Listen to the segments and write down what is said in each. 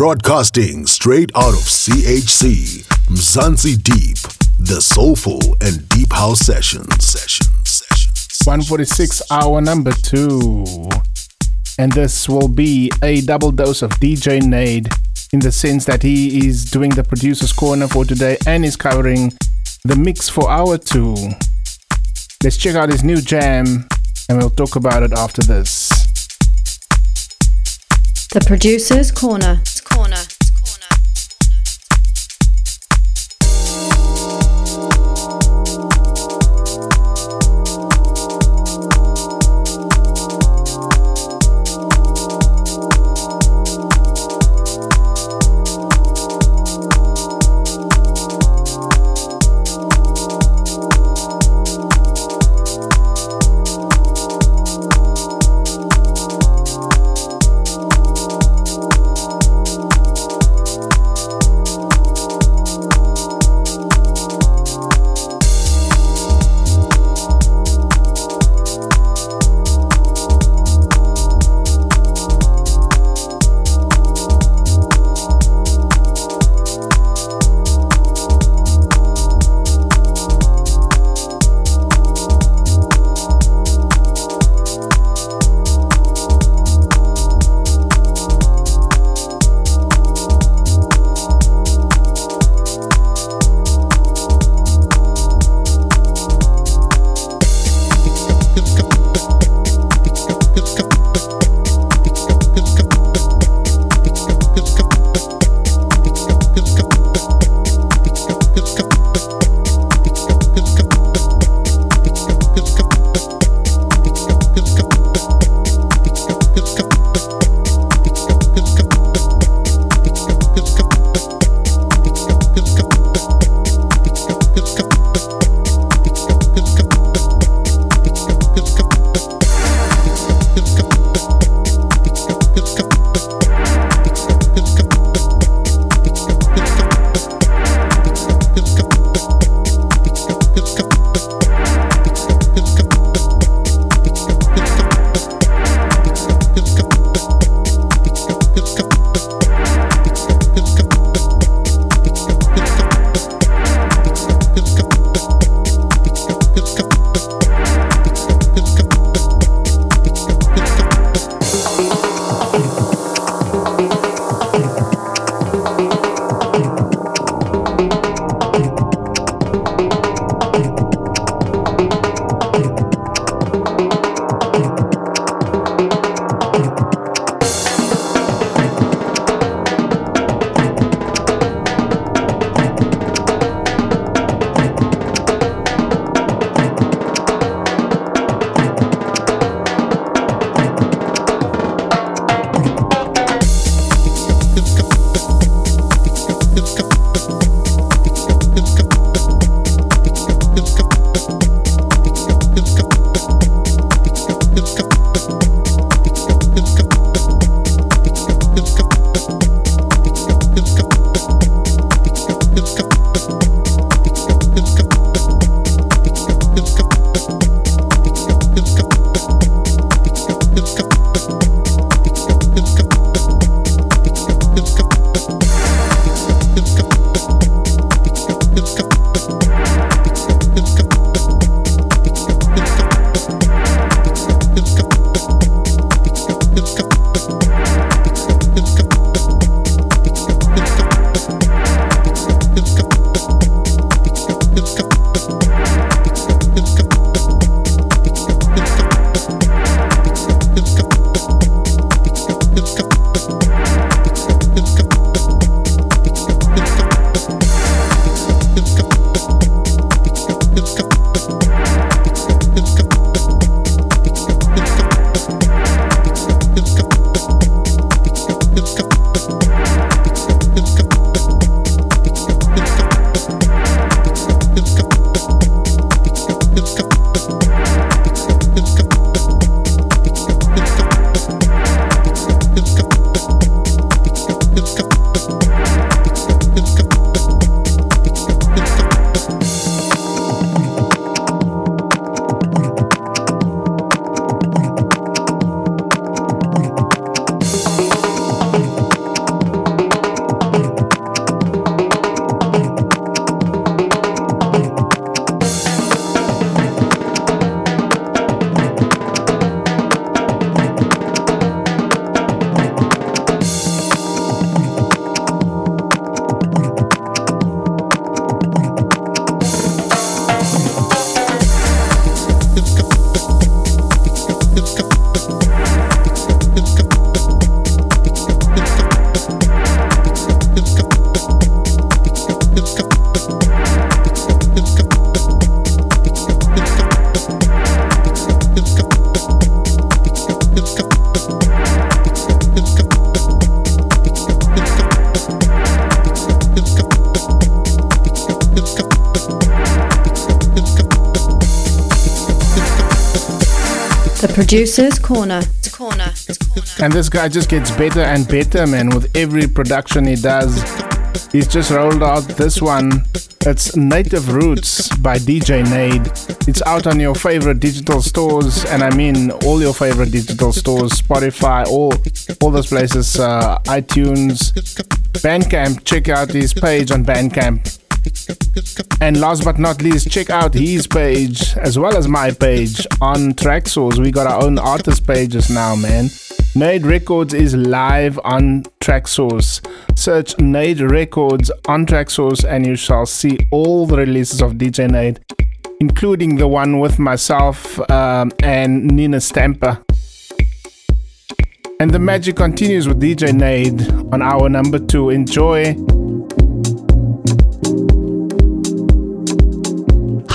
Broadcasting straight out of CHC, Mzansi Deep, the soulful and deep house sessions. Sessions. Sessions. 146 hour number two. And this will be a double dose of DJ Nade in the sense that he is doing the producer's corner for today and is covering the mix for hour two. Let's check out his new jam and we'll talk about it after this. The producer's corner. Corner. Producer's Corner. Corner. And this guy just gets better and better, man, with every production he does. He's just rolled out this one. It's Native Roots by DJ Nade. It's out on your favorite digital stores, and I mean all your favorite digital stores, Spotify, all all those places, uh, iTunes, Bandcamp. Check out his page on Bandcamp. And last but not least, check out his page as well as my page on Traxsource. We got hour own artist pages now, man. Nade Records is live on Traxsource. Search Nade Records on Traxsource and you shall see all the releases of DJ Nade, including the one with myself um, and Nina Stamper. And the magic continues with DJ Nade on our number two. Enjoy.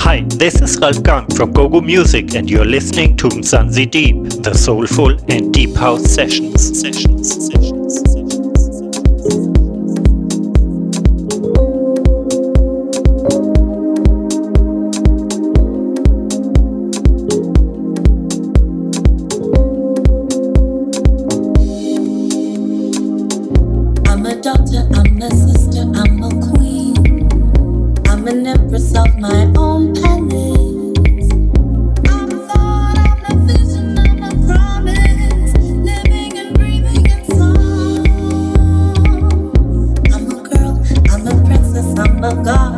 Hi, this is Ralf Gum from GoGo Music and you're listening to Mzansi Deep, the soulful and deep house sessions. sessions, sessions, sessions. an empress of my own palace. I'm a thought, I'm a vision, I'm a promise. Living and breathing in. I'm a girl, I'm a princess, I'm a god.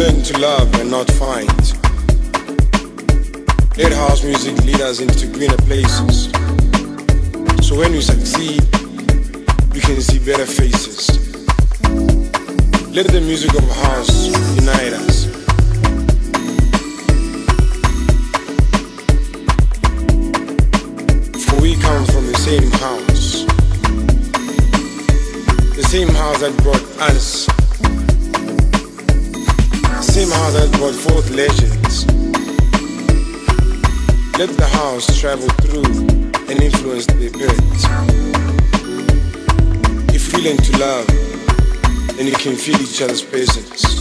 Learn to love and not fight. Let house music lead us into greener places. So when we succeed, we can see better faces. Let the music of house unite us. For we come from the same house. The same house that brought us. House that brought forth legends. Let the house travel through and influence the earth. If learn to love, then you can feel each other's presence.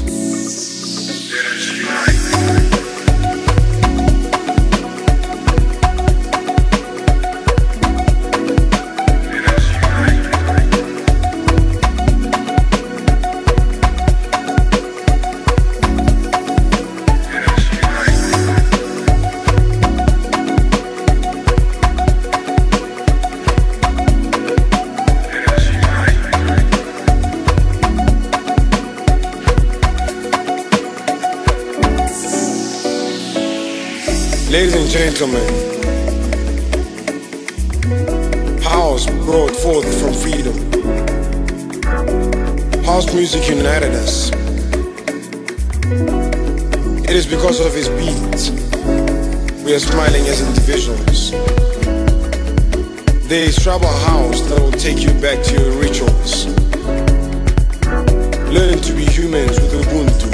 Ladies and gentlemen, house brought forth from freedom. House music united us. It is because of his beat we are smiling as individuals. There is trouble house that will take you back to your rituals. Learn to be humans with Ubuntu.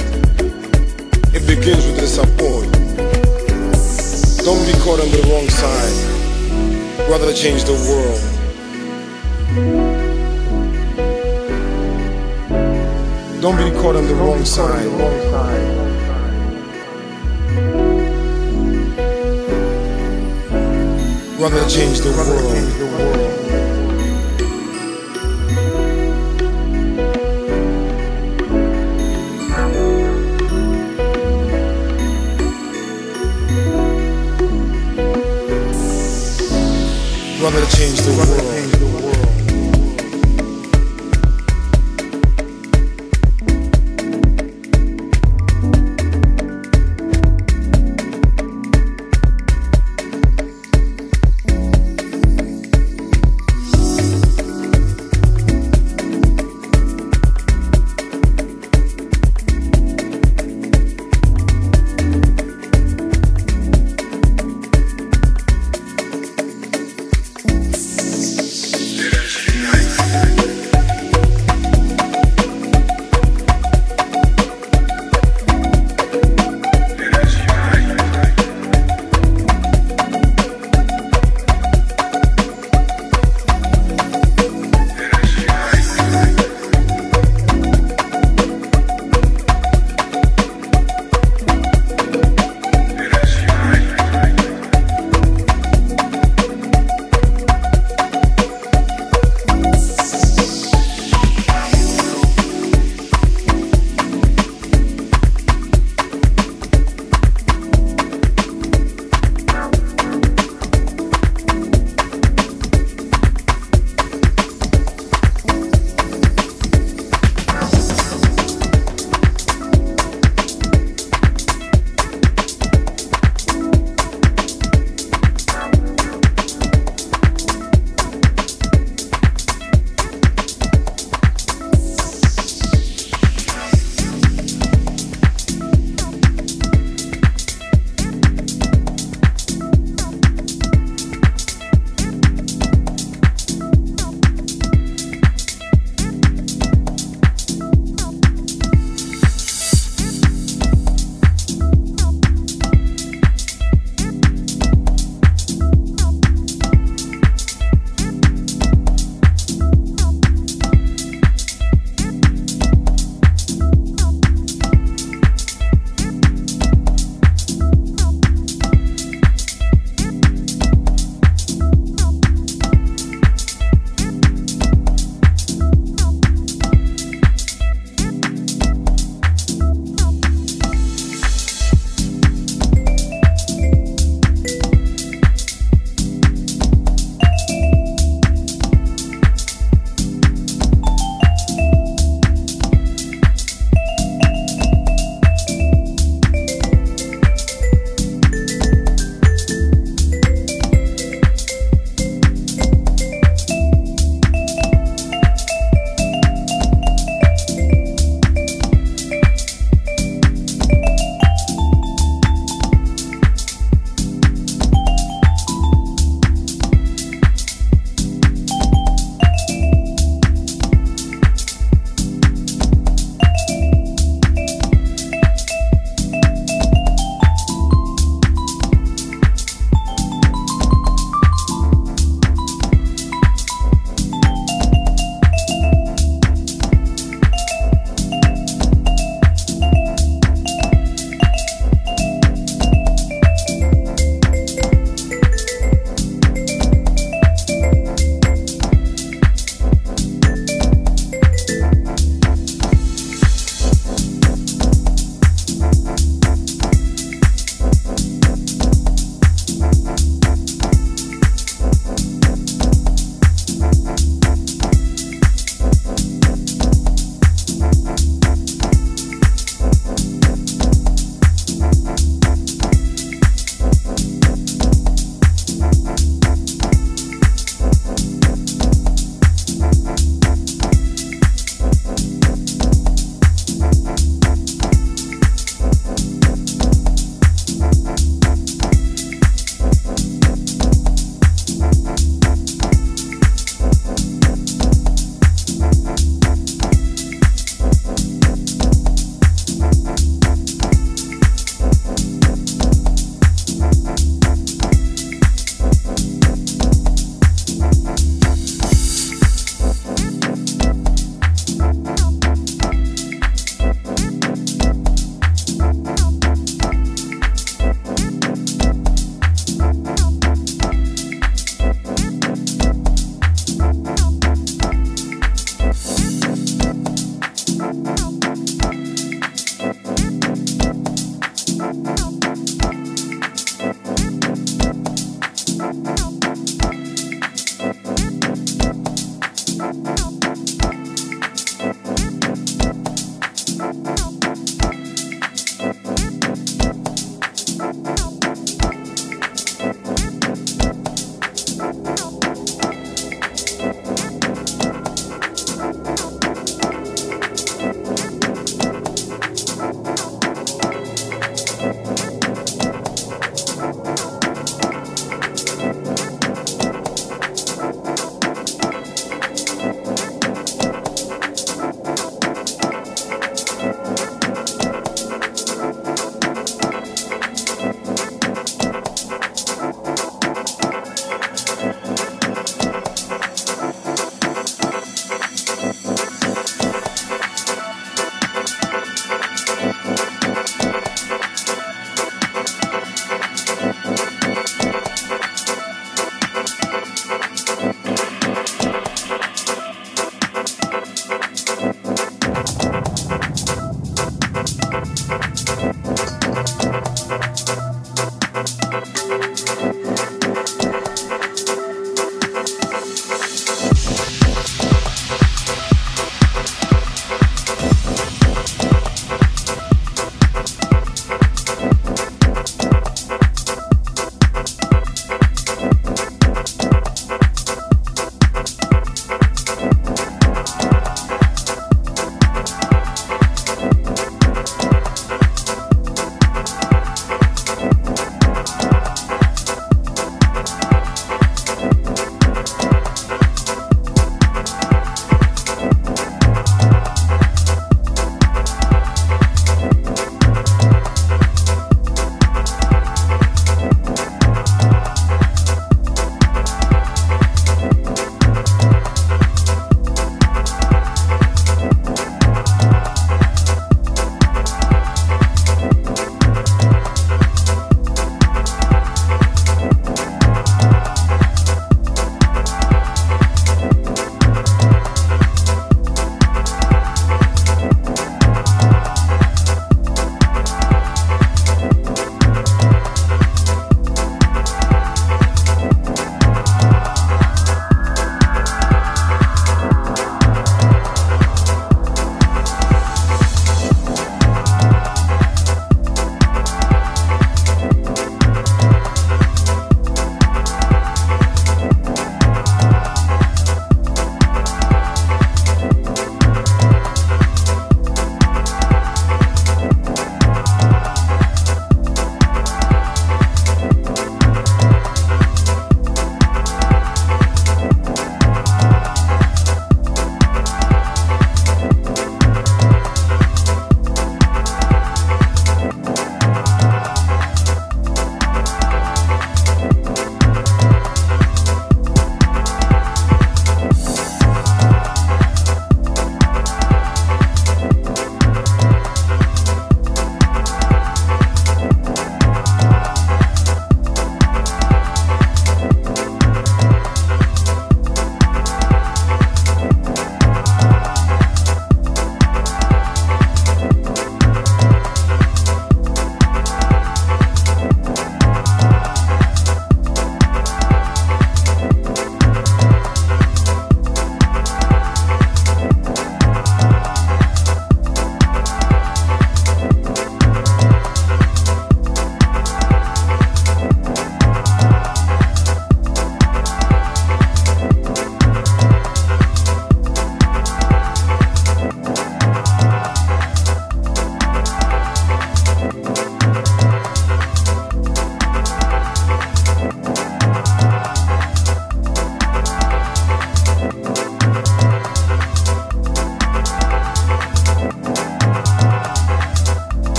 It begins with the support. Don't be caught on the wrong side. Rather change the world. Don't be caught on the wrong side. Rather change the world. Rather change the world.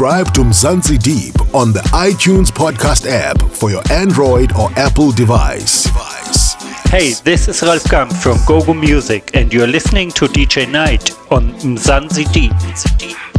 Subscribe to Mzansi Deep on the iTunes podcast app for your Android or Apple device. Hey, this is Ralf Gum from GoGo Music, and you're listening to DJ Nade on Mzansi Deep.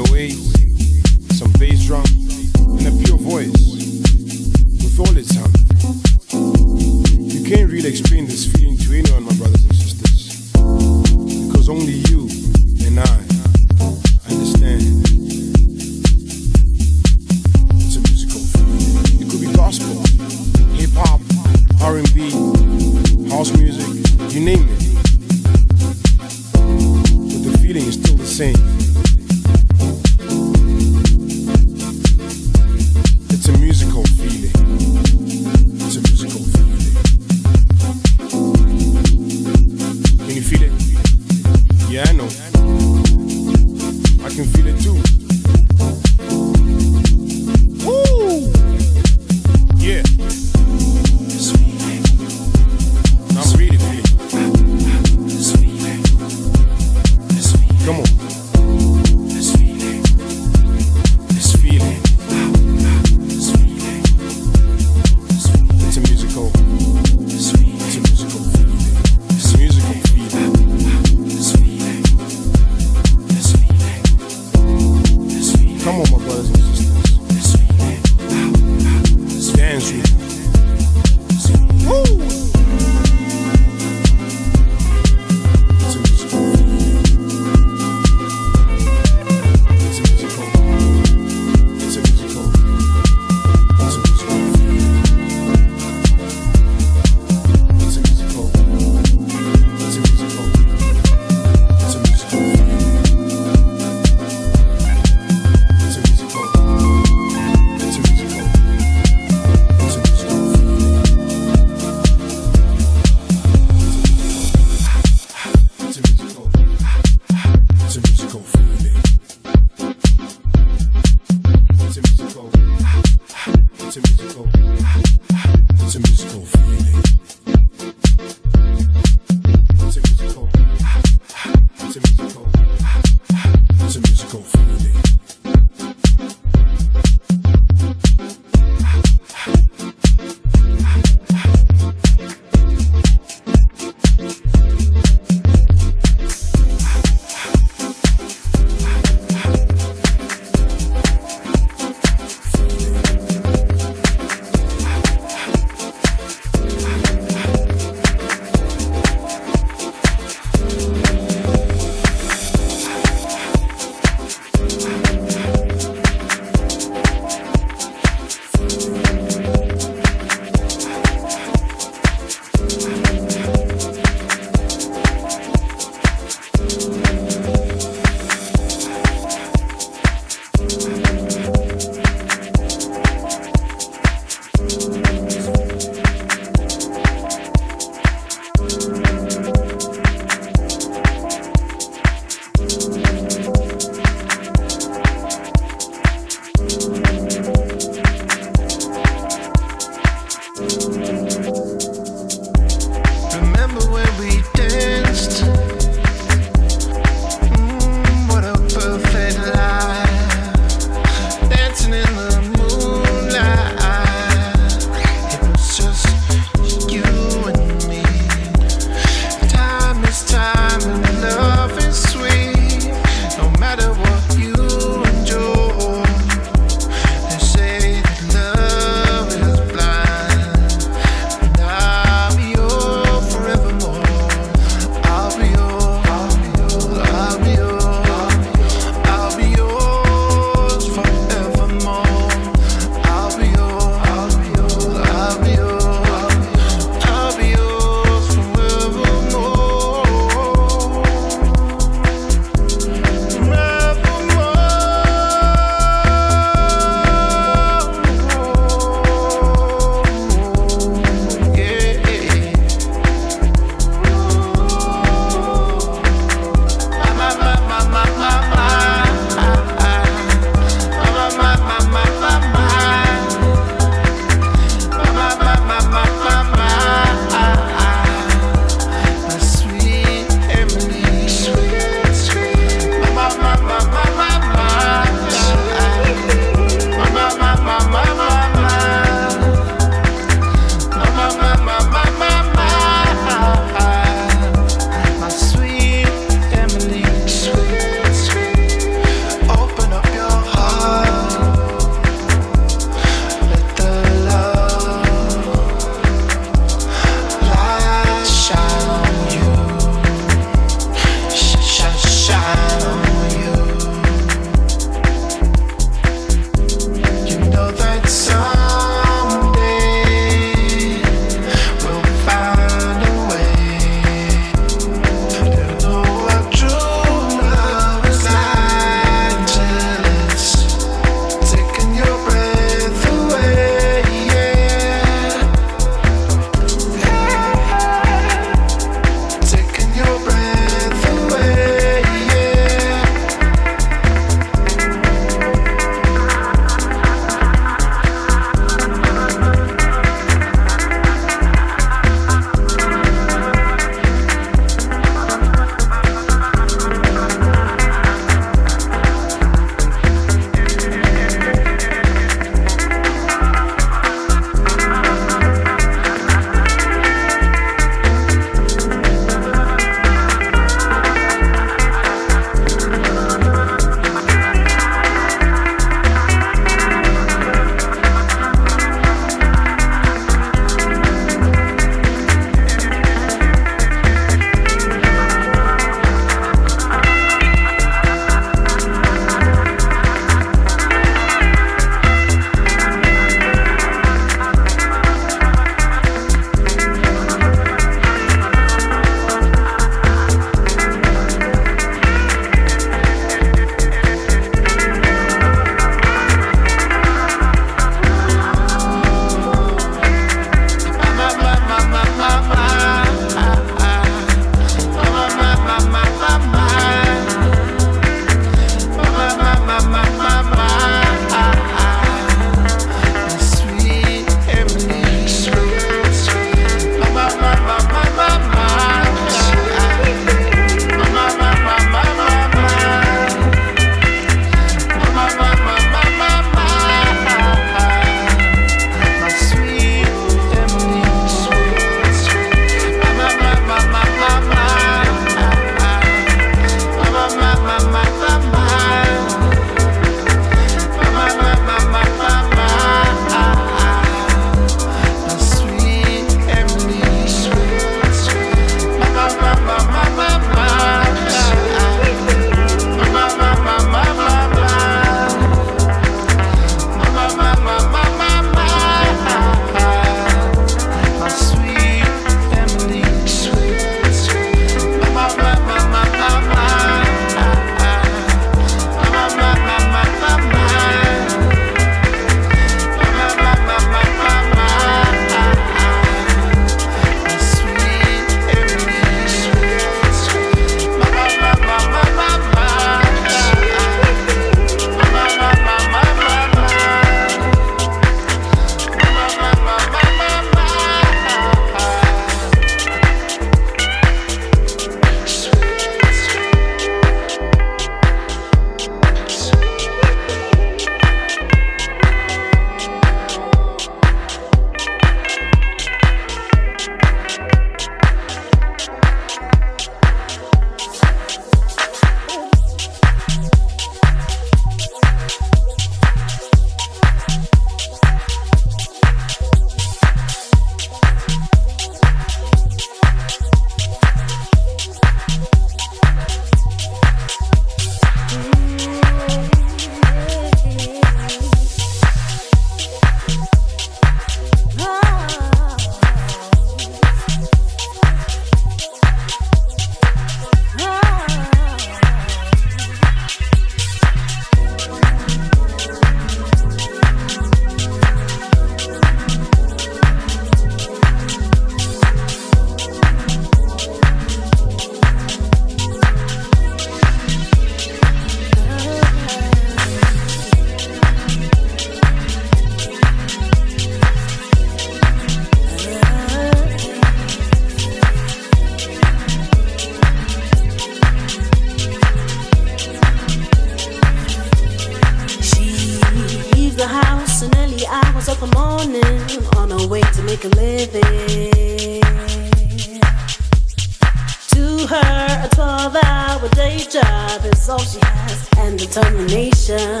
station.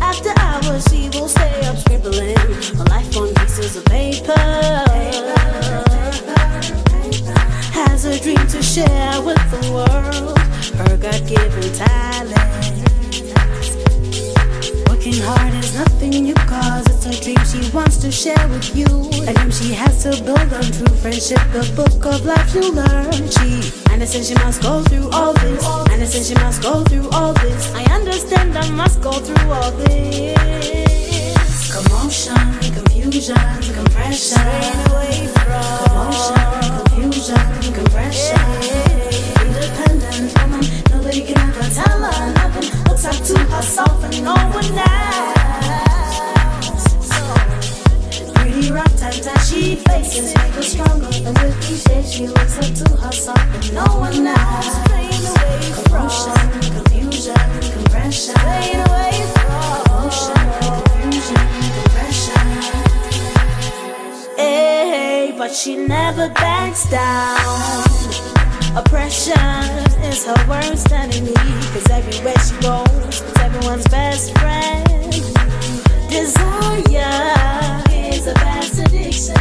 After hours, he will stay up scribbling a life on pieces of paper. Has a dream to share with the world, her God given talent broken heart is nothing you cause. It's a dream she wants to share with you. A dream she has to build on true friendship. The book of life to learn. She understands she must go through all this. Understands she must go through all this. I understand I must go through all this. Commotion, confusion, compression. Straight away from commotion, confusion, compression. Yeah. Independent woman, nobody can ever tell us. Looks to herself and no one else. Rough times that she faces make her stronger. She looks up to herself and no one else. Confusion, confusion. Hey, but she never backs down. Oppression is her worst enemy. Cause everywhere she goes, it's everyone's best friend. Desire is a best addiction.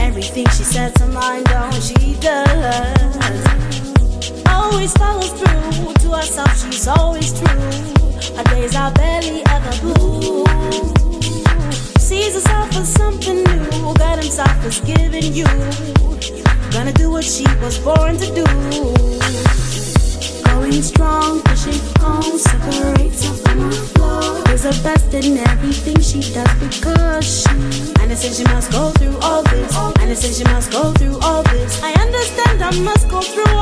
Everything she sets her mind on, she does. Always follows through to herself, she's always true. Her days are barely ever blue. Sees herself as something new, God himself has giving you Gonna do what she was born to do. Going strong, pushing on, separates her from the flow. Is her best in everything she does because she. And I said she must go through all this. And I said she must go through all this. I understand I must go through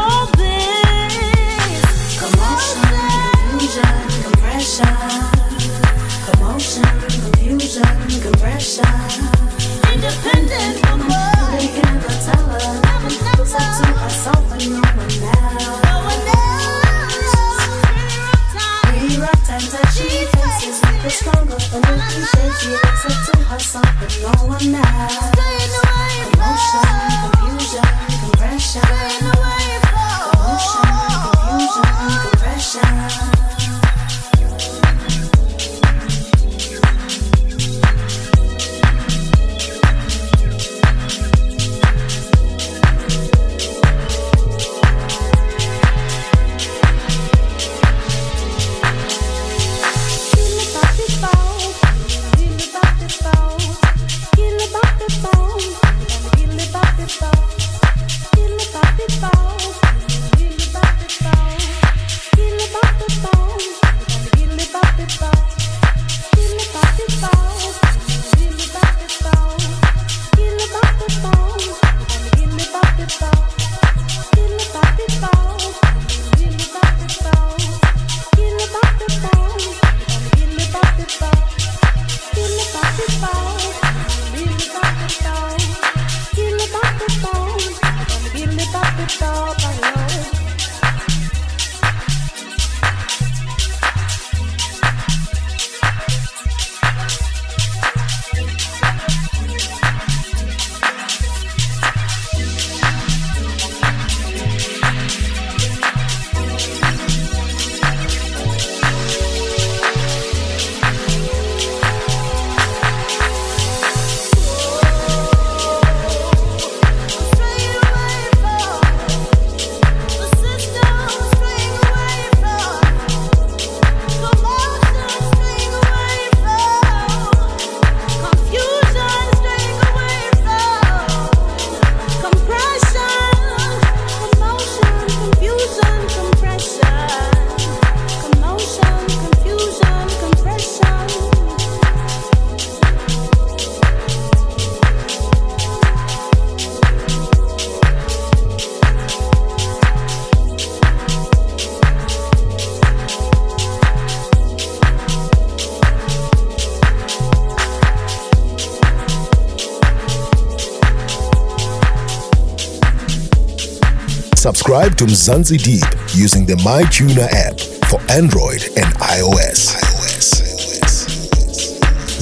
Subscribe to Mzansi Deep using the MyTuner app for Android and iOS. iOS.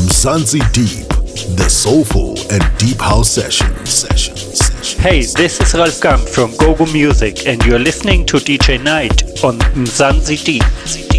Mzansi Deep, the soulful and deep house sessions. sessions. Hey, this is Ralf Gum from GoGo Music, and you're listening to DJ Nade on Mzansi Deep.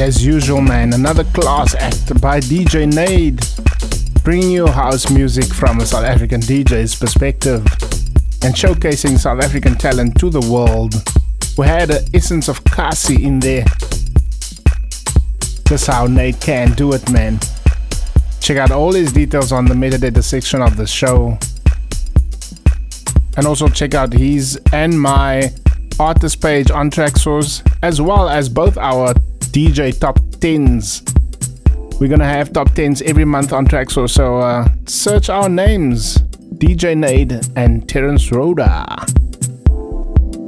As usual, man, another class act by DJ Nade, bringing you house music from a South African DJ's perspective and showcasing South African talent to the world. We had an essence of Kasi in there. That's how Nade can do it, man. Check out all his details on the metadata section of the show. And also check out his and my artist page on Traxsource, as well as both our DJ top 10s. We're gonna have top 10s every month on Traxsource, so uh, search our names DJ Nade and Terence Rhoda.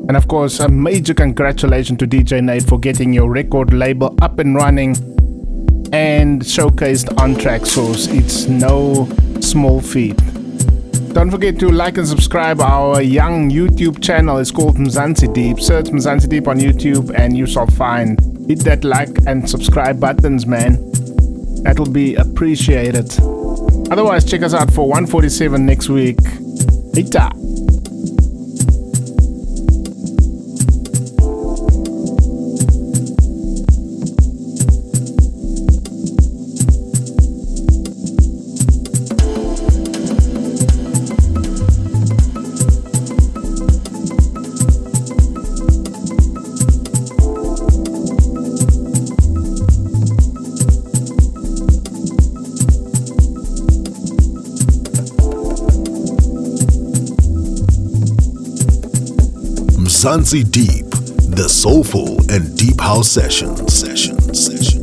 And of course, a major congratulations to DJ Nade for getting your record label up and running and showcased on Traxsource. It's no small feat. Don't forget to like and subscribe our young YouTube channel. It's called Mzansi Deep. Search Mzansi Deep on YouTube and you shall find. Hit that like and subscribe buttons, man. That'll be appreciated. Otherwise, check us out for 147 next week. Ita. Mzansi Deep, the soulful and deep house session. Sessions. Sessions.